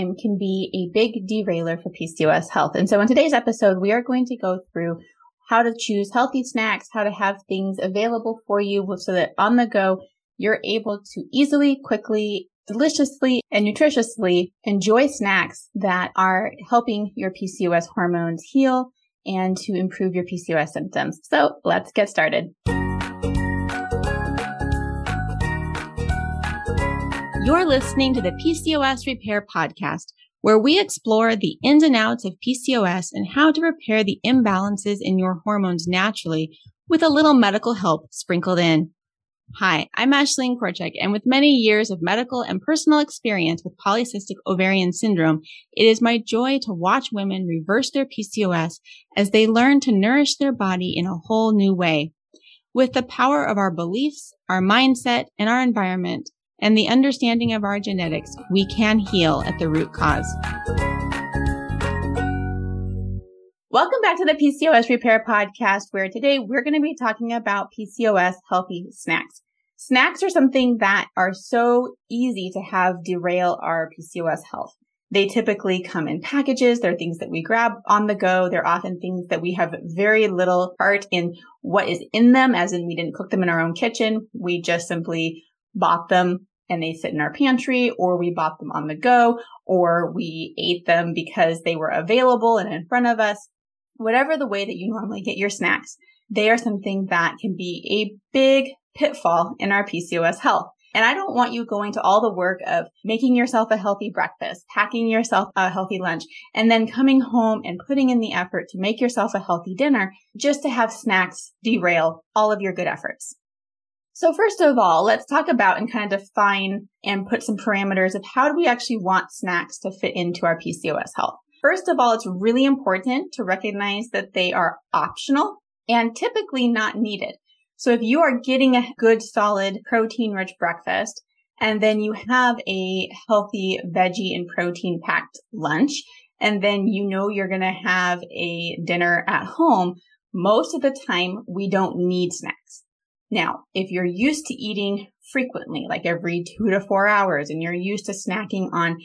time can be a big derailer for PCOS health. And so in today's episode, we are going to go through how to choose healthy snacks, how to have things available for you so that on the go, you're able to easily, quickly, deliciously, and nutritiously enjoy snacks that are helping your PCOS hormones heal and to improve your PCOS symptoms. So let's get started. You're listening to the PCOS Repair Podcast, where we explore the ins and outs of PCOS and how to repair the imbalances in your hormones naturally with a little medical help sprinkled in. Hi, I'm Ashlene Korcek, and with many years of medical and personal experience with polycystic ovarian syndrome, it is my joy to watch women reverse their PCOS as they learn to nourish their body in a whole new way. With the power of our beliefs, our mindset, and our environment, and the understanding of our genetics, we can heal at the root cause. Welcome back to the PCOS Repair Podcast, where today we're going to be talking about PCOS healthy snacks. Snacks are something that are so easy to have derail our PCOS health. They typically come in packages. They're things that we grab on the go. They're often things that we have very little part in what is in them, as in we didn't cook them in our own kitchen. We just simply bought them and they sit in our pantry or we bought them on the go or we ate them because they were available and in front of us. Whatever the way that you normally get your snacks, they are something that can be a big pitfall in our PCOS health. And I don't want you going to all the work of making yourself a healthy breakfast, packing yourself a healthy lunch, and then coming home and putting in the effort to make yourself a healthy dinner just to have snacks derail all of your good efforts. So first of all, let's talk about and kind of define and put some parameters of how do we actually want snacks to fit into our PCOS health. First of all, it's really important to recognize that they are optional and typically not needed. So if you are getting a good solid protein rich breakfast and then you have a healthy veggie and protein packed lunch and then you know you're going to have a dinner at home, most of the time we don't need snacks. Now, if you're used to eating frequently, like every two to four hours, and you're used to snacking on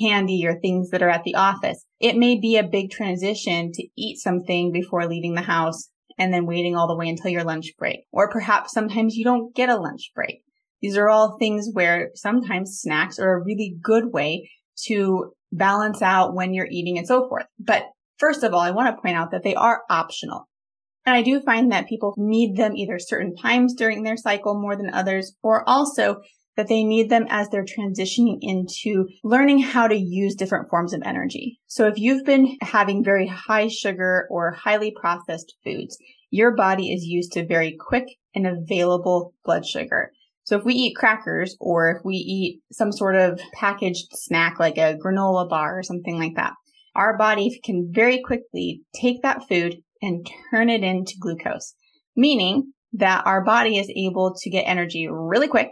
candy or things that are at the office, it may be a big transition to eat something before leaving the house and then waiting all the way until your lunch break. Or perhaps sometimes you don't get a lunch break. These are all things where sometimes snacks are a really good way to balance out when you're eating and so forth. But first of all, I want to point out that they are optional. And I do find that people need them either certain times during their cycle more than others, or also that they need them as they're transitioning into learning how to use different forms of energy. So if you've been having very high sugar or highly processed foods, your body is used to very quick and available blood sugar. So if we eat crackers or if we eat some sort of packaged snack like a granola bar or something like that, our body can very quickly take that food and turn it into glucose, meaning that our body is able to get energy really quick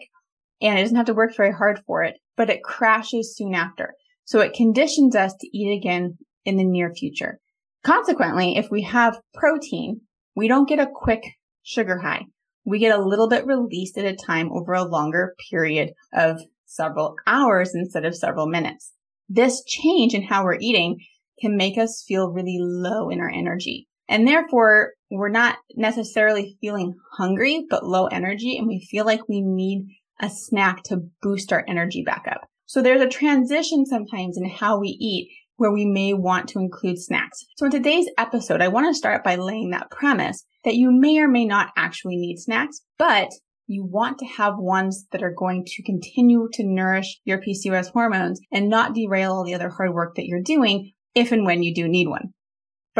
and it doesn't have to work very hard for it, but it crashes soon after. So it conditions us to eat again in the near future. Consequently, if we have protein, we don't get a quick sugar high. We get a little bit released at a time over a longer period of several hours instead of several minutes. This change in how we're eating can make us feel really low in our energy. And therefore, we're not necessarily feeling hungry, but low energy. And we feel like we need a snack to boost our energy back up. So there's a transition sometimes in how we eat where we may want to include snacks. So in today's episode, I want to start by laying that premise that you may or may not actually need snacks, but you want to have ones that are going to continue to nourish your PCOS hormones and not derail all the other hard work that you're doing if and when you do need one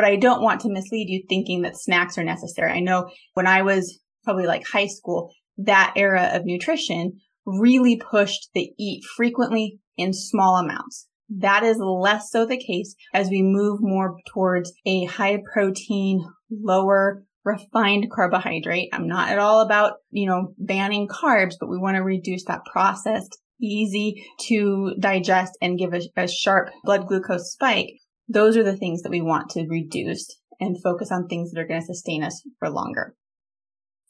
but I don't want to mislead you thinking that snacks are necessary. I know when I was probably like high school, that era of nutrition really pushed the eat frequently in small amounts. That is less so the case as we move more towards a high protein, lower refined carbohydrate. I'm not at all about, you know, banning carbs, but we want to reduce that processed, easy to digest and give a, a sharp blood glucose spike those are the things that we want to reduce and focus on things that are going to sustain us for longer.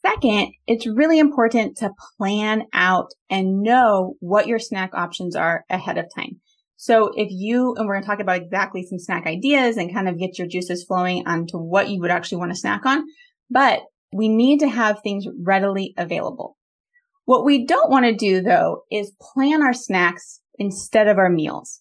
Second, it's really important to plan out and know what your snack options are ahead of time. So if you, and we're going to talk about exactly some snack ideas and kind of get your juices flowing onto what you would actually want to snack on, but we need to have things readily available. What we don't want to do though is plan our snacks instead of our meals.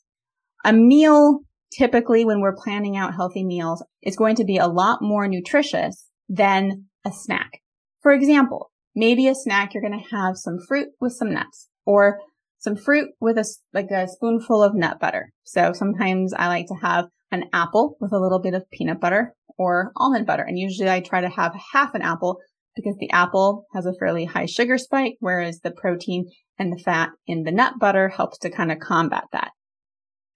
A meal typically when we're planning out healthy meals is going to be a lot more nutritious than a snack. For example, maybe a snack you're going to have some fruit with some nuts or some fruit with a, like a spoonful of nut butter. So sometimes I like to have an apple with a little bit of peanut butter or almond butter. And usually I try to have half an apple because the apple has a fairly high sugar spike, whereas the protein and the fat in the nut butter helps to kind of combat that.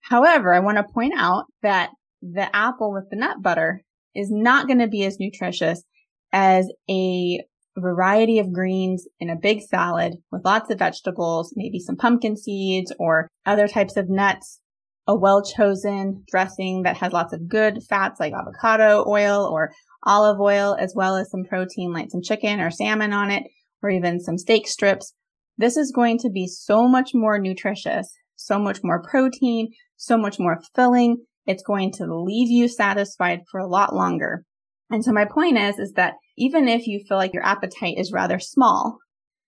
However, I want to point out that the apple with the nut butter is not going to be as nutritious as a variety of greens in a big salad with lots of vegetables, maybe some pumpkin seeds or other types of nuts, a well chosen dressing that has lots of good fats like avocado oil or olive oil, as well as some protein like some chicken or salmon on it, or even some steak strips. This is going to be so much more nutritious, so much more protein, so much more filling. It's going to leave you satisfied for a lot longer. And so my point is, is that even if you feel like your appetite is rather small,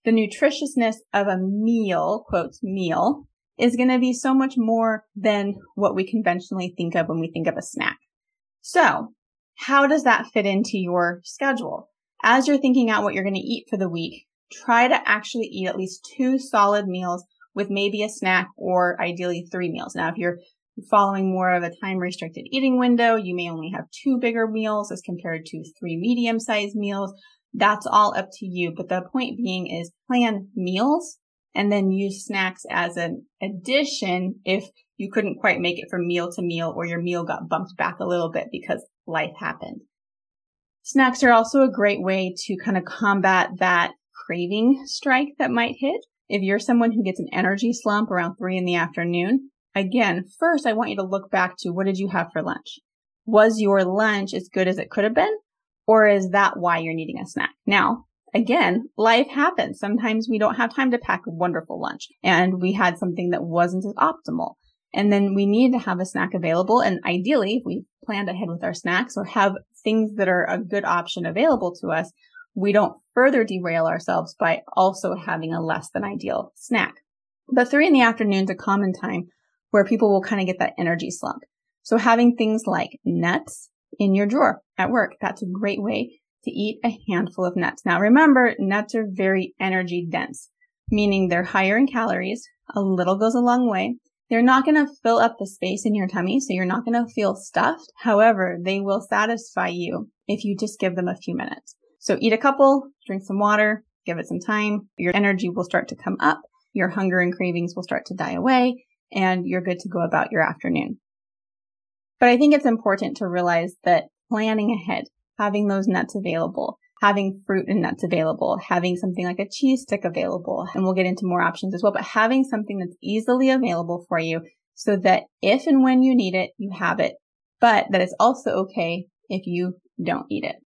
the nutritiousness of a meal, quotes meal, is going to be so much more than what we conventionally think of when we think of a snack. So how does that fit into your schedule? As you're thinking out what you're going to eat for the week, try to actually eat at least two solid meals with maybe a snack or ideally three meals. Now, if you're following more of a time restricted eating window, you may only have two bigger meals as compared to three medium sized meals. That's all up to you. But the point being is plan meals and then use snacks as an addition if you couldn't quite make it from meal to meal or your meal got bumped back a little bit because life happened. Snacks are also a great way to kind of combat that craving strike that might hit. If you're someone who gets an energy slump around three in the afternoon, again, first I want you to look back to what did you have for lunch? Was your lunch as good as it could have been? Or is that why you're needing a snack? Now, again, life happens. Sometimes we don't have time to pack a wonderful lunch and we had something that wasn't as optimal. And then we need to have a snack available. And ideally, if we planned ahead with our snacks or have things that are a good option available to us, we don't further derail ourselves by also having a less than ideal snack. But three in the afternoon is a common time where people will kind of get that energy slump. So having things like nuts in your drawer at work, that's a great way to eat a handful of nuts. Now remember, nuts are very energy dense, meaning they're higher in calories. A little goes a long way. They're not going to fill up the space in your tummy, so you're not going to feel stuffed. However, they will satisfy you if you just give them a few minutes. So eat a couple, drink some water, give it some time. Your energy will start to come up. Your hunger and cravings will start to die away and you're good to go about your afternoon. But I think it's important to realize that planning ahead, having those nuts available, having fruit and nuts available, having something like a cheese stick available, and we'll get into more options as well, but having something that's easily available for you so that if and when you need it, you have it, but that it's also okay if you don't eat it.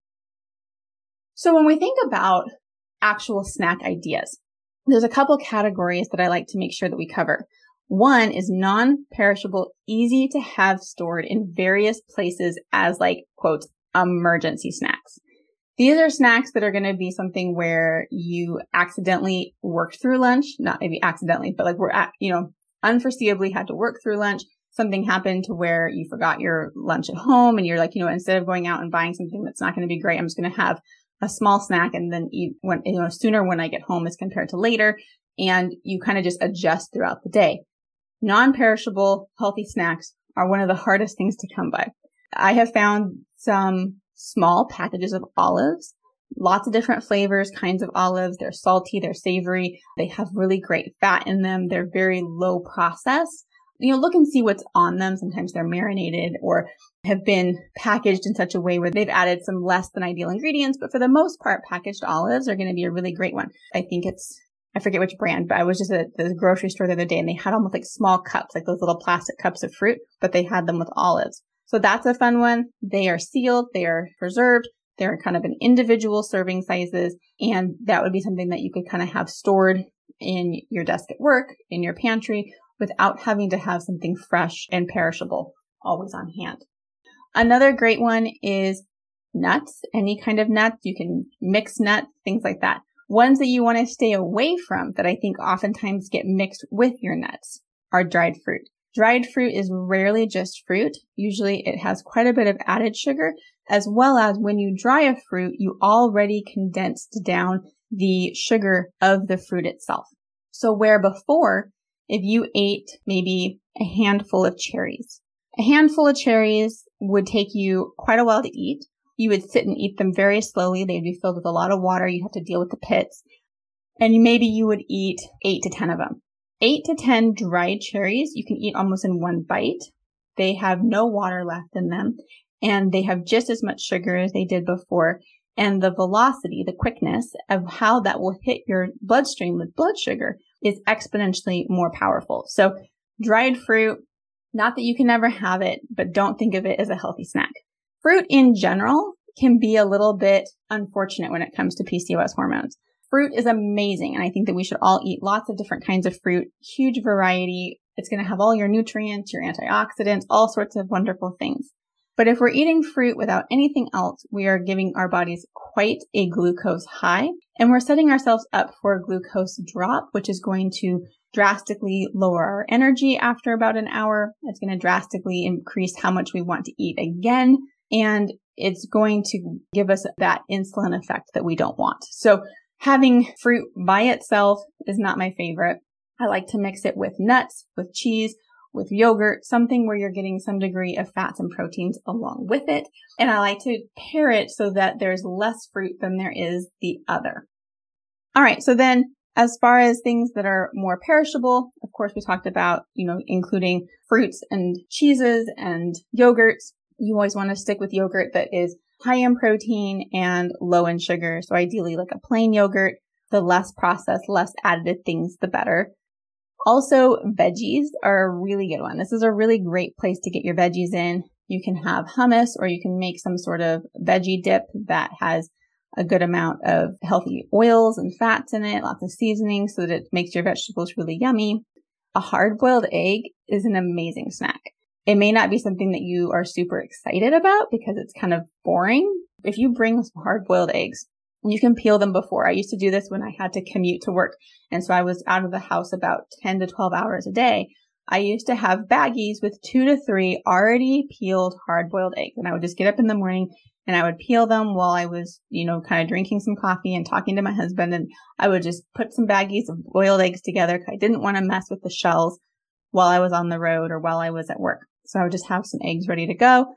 So when we think about actual snack ideas, there's a couple categories that I like to make sure that we cover. One is non-perishable, easy to have stored in various places as like, quote, emergency snacks. These are snacks that are going to be something where you accidentally worked through lunch, not maybe accidentally, but like we're at, you know, unforeseeably had to work through lunch. Something happened to where you forgot your lunch at home and you're like, you know, instead of going out and buying something that's not going to be great, I'm just going to have a small snack and then eat when, you know, sooner when I get home as compared to later. And you kind of just adjust throughout the day. Non-perishable healthy snacks are one of the hardest things to come by. I have found some small packages of olives. Lots of different flavors, kinds of olives. They're salty, they're savory. They have really great fat in them. They're very low process. You know, look and see what's on them. Sometimes they're marinated or have been packaged in such a way where they've added some less than ideal ingredients. But for the most part, packaged olives are going to be a really great one. I think it's I forget which brand, but I was just at the grocery store the other day and they had almost like small cups, like those little plastic cups of fruit, but they had them with olives. So that's a fun one. They are sealed. They are preserved. They're kind of in individual serving sizes. And that would be something that you could kind of have stored in your desk at work, in your pantry, without having to have something fresh and perishable always on hand. Another great one is nuts, any kind of nuts. You can mix nuts, things like that. Ones that you want to stay away from that I think oftentimes get mixed with your nuts are dried fruit. Dried fruit is rarely just fruit. Usually it has quite a bit of added sugar, as well as when you dry a fruit, you already condensed down the sugar of the fruit itself. So where before, if you ate maybe a handful of cherries, a handful of cherries would take you quite a while to eat. You would sit and eat them very slowly. They'd be filled with a lot of water. You'd have to deal with the pits. And maybe you would eat eight to 10 of them. Eight to 10 dried cherries you can eat almost in one bite. They have no water left in them and they have just as much sugar as they did before. And the velocity, the quickness of how that will hit your bloodstream with blood sugar is exponentially more powerful. So dried fruit, not that you can never have it, but don't think of it as a healthy snack. Fruit in general can be a little bit unfortunate when it comes to PCOS hormones. Fruit is amazing. And I think that we should all eat lots of different kinds of fruit, huge variety. It's going to have all your nutrients, your antioxidants, all sorts of wonderful things. But if we're eating fruit without anything else, we are giving our bodies quite a glucose high and we're setting ourselves up for a glucose drop, which is going to drastically lower our energy after about an hour. It's going to drastically increase how much we want to eat again. And it's going to give us that insulin effect that we don't want. So having fruit by itself is not my favorite. I like to mix it with nuts, with cheese, with yogurt, something where you're getting some degree of fats and proteins along with it. And I like to pair it so that there's less fruit than there is the other. All right. So then as far as things that are more perishable, of course, we talked about, you know, including fruits and cheeses and yogurts. You always want to stick with yogurt that is high in protein and low in sugar. So ideally like a plain yogurt, the less processed, less added things, the better. Also, veggies are a really good one. This is a really great place to get your veggies in. You can have hummus or you can make some sort of veggie dip that has a good amount of healthy oils and fats in it, lots of seasoning so that it makes your vegetables really yummy. A hard boiled egg is an amazing snack. It may not be something that you are super excited about because it's kind of boring. If you bring some hard boiled eggs, you can peel them before. I used to do this when I had to commute to work. And so I was out of the house about 10 to 12 hours a day. I used to have baggies with two to three already peeled hard boiled eggs. And I would just get up in the morning and I would peel them while I was, you know, kind of drinking some coffee and talking to my husband. And I would just put some baggies of boiled eggs together. I didn't want to mess with the shells while I was on the road or while I was at work. So I would just have some eggs ready to go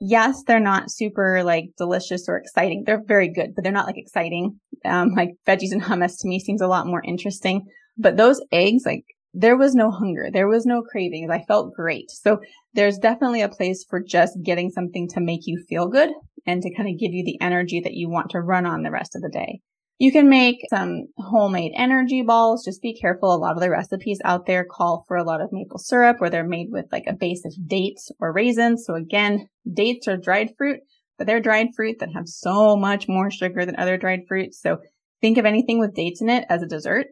yes, they're not super like delicious or exciting. They're very good, but they're not like exciting. Um, like veggies and hummus to me seems a lot more interesting. But those eggs, like there was no hunger. There was no cravings. I felt great. So there's definitely a place for just getting something to make you feel good and to kind of give you the energy that you want to run on the rest of the day. You can make some homemade energy balls. Just be careful. A lot of the recipes out there call for a lot of maple syrup or they're made with like a base of dates or raisins. So again, dates are dried fruit, but they're dried fruit that have so much more sugar than other dried fruits. So think of anything with dates in it as a dessert.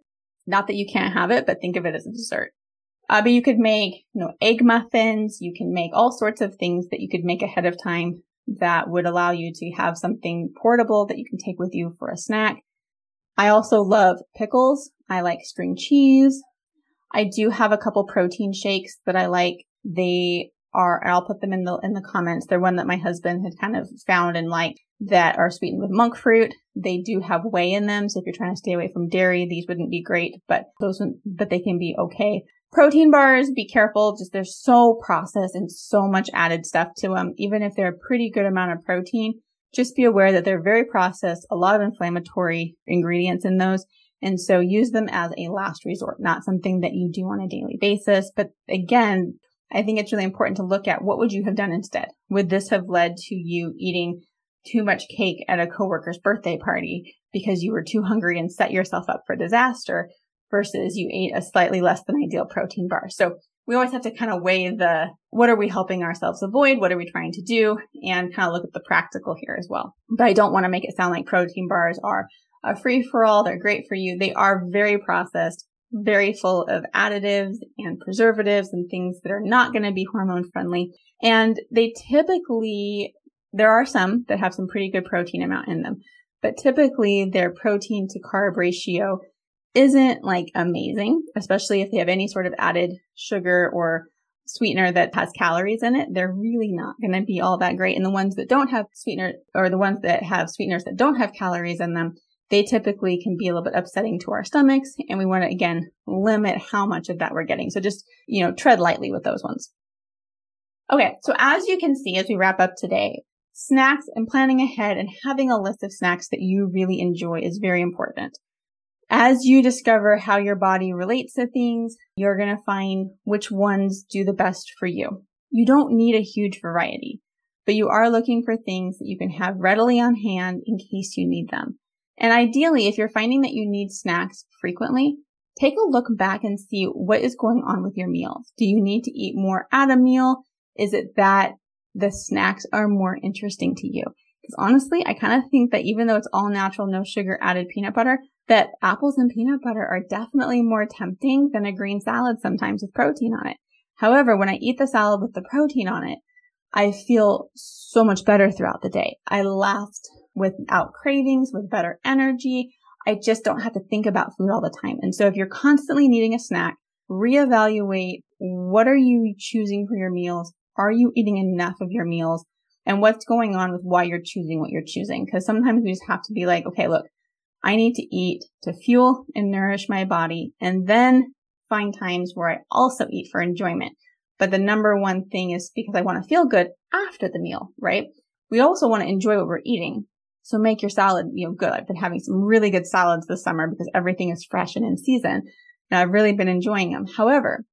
Not that you can't have it, but think of it as a dessert. Uh, but you could make, you know, egg muffins. You can make all sorts of things that you could make ahead of time that would allow you to have something portable that you can take with you for a snack. I also love pickles. I like string cheese. I do have a couple protein shakes that I like. They are, I'll put them in the, in the comments. They're one that my husband had kind of found and liked that are sweetened with monk fruit. They do have whey in them. So if you're trying to stay away from dairy, these wouldn't be great, but those, but they can be okay. Protein bars, be careful. Just they're so processed and so much added stuff to them. Even if they're a pretty good amount of protein, just be aware that they're very processed, a lot of inflammatory ingredients in those. And so use them as a last resort, not something that you do on a daily basis. But again, I think it's really important to look at what would you have done instead? Would this have led to you eating too much cake at a coworker's birthday party because you were too hungry and set yourself up for disaster versus you ate a slightly less than ideal protein bar? So we always have to kind of weigh the what are we helping ourselves avoid? What are we trying to do? And kind of look at the practical here as well. But I don't want to make it sound like protein bars are a free for all. They're great for you. They are very processed, very full of additives and preservatives and things that are not going to be hormone friendly. And they typically, there are some that have some pretty good protein amount in them, but typically their protein to carb ratio isn't like amazing, especially if they have any sort of added sugar or sweetener that has calories in it, they're really not going to be all that great. And the ones that don't have sweetener or the ones that have sweeteners that don't have calories in them, they typically can be a little bit upsetting to our stomachs. And we want to again limit how much of that we're getting. So just, you know, tread lightly with those ones. Okay. So as you can see, as we wrap up today, snacks and planning ahead and having a list of snacks that you really enjoy is very important. As you discover how your body relates to things, you're going to find which ones do the best for you. You don't need a huge variety, but you are looking for things that you can have readily on hand in case you need them. And ideally, if you're finding that you need snacks frequently, take a look back and see what is going on with your meals. Do you need to eat more at a meal? Is it that the snacks are more interesting to you? Because honestly, I kind of think that even though it's all natural, no sugar added peanut butter, that apples and peanut butter are definitely more tempting than a green salad sometimes with protein on it. However, when I eat the salad with the protein on it, I feel so much better throughout the day. I last without cravings, with better energy. I just don't have to think about food all the time. And so if you're constantly needing a snack, reevaluate what are you choosing for your meals? Are you eating enough of your meals? And what's going on with why you're choosing what you're choosing? Because sometimes we just have to be like, okay, look, I need to eat to fuel and nourish my body and then find times where I also eat for enjoyment. But the number one thing is because I want to feel good after the meal, right? We also want to enjoy what we're eating. So make your salad, you know, good. I've been having some really good salads this summer because everything is fresh and in season. And I've really been enjoying them. However,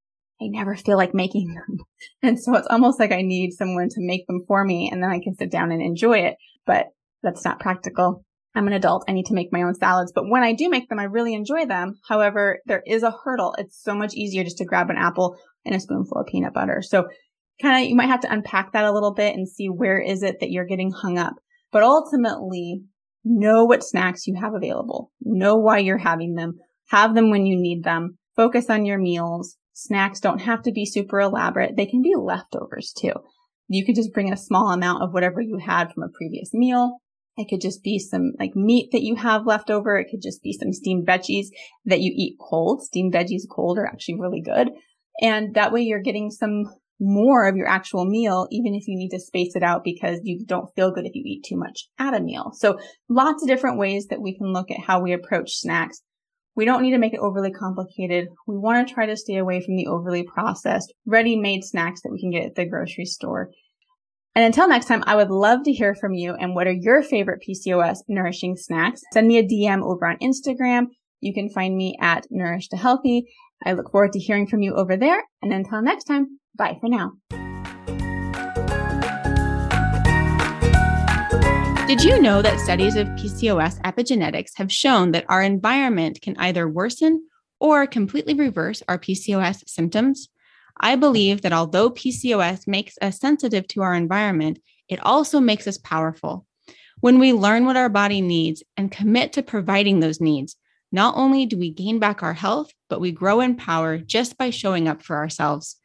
I never feel like making them. And so it's almost like I need someone to make them for me and then I can sit down and enjoy it. But that's not practical. I'm an adult. I need to make my own salads. But when I do make them, I really enjoy them. However, there is a hurdle. It's so much easier just to grab an apple and a spoonful of peanut butter. So kind of, you might have to unpack that a little bit and see where is it that you're getting hung up. But ultimately, know what snacks you have available. Know why you're having them. Have them when you need them. Focus on your meals. Snacks don't have to be super elaborate. They can be leftovers too. You could just bring a small amount of whatever you had from a previous meal it could just be some like meat that you have left over. It could just be some steamed veggies that you eat cold. Steamed veggies cold are actually really good. And that way you're getting some more of your actual meal, even if you need to space it out because you don't feel good if you eat too much at a meal. So lots of different ways that we can look at how we approach snacks. We don't need to make it overly complicated. We want to try to stay away from the overly processed, ready-made snacks that we can get at the grocery store. And until next time, I would love to hear from you and what are your favorite PCOS nourishing snacks? Send me a DM over on Instagram. You can find me at Nourished to Healthy. I look forward to hearing from you over there. And until next time, bye for now. Did you know that studies of PCOS epigenetics have shown that our environment can either worsen or completely reverse our PCOS symptoms? I believe that although PCOS makes us sensitive to our environment, it also makes us powerful. When we learn what our body needs and commit to providing those needs, not only do we gain back our health, but we grow in power just by showing up for ourselves.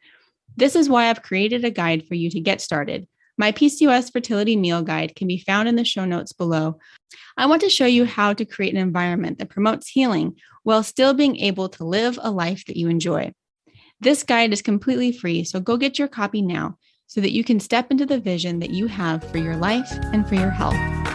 This is why I've created a guide for you to get started. My PCOS fertility meal guide can be found in the show notes below. I want to show you how to create an environment that promotes healing while still being able to live a life that you enjoy. This guide is completely free, so go get your copy now so that you can step into the vision that you have for your life and for your health.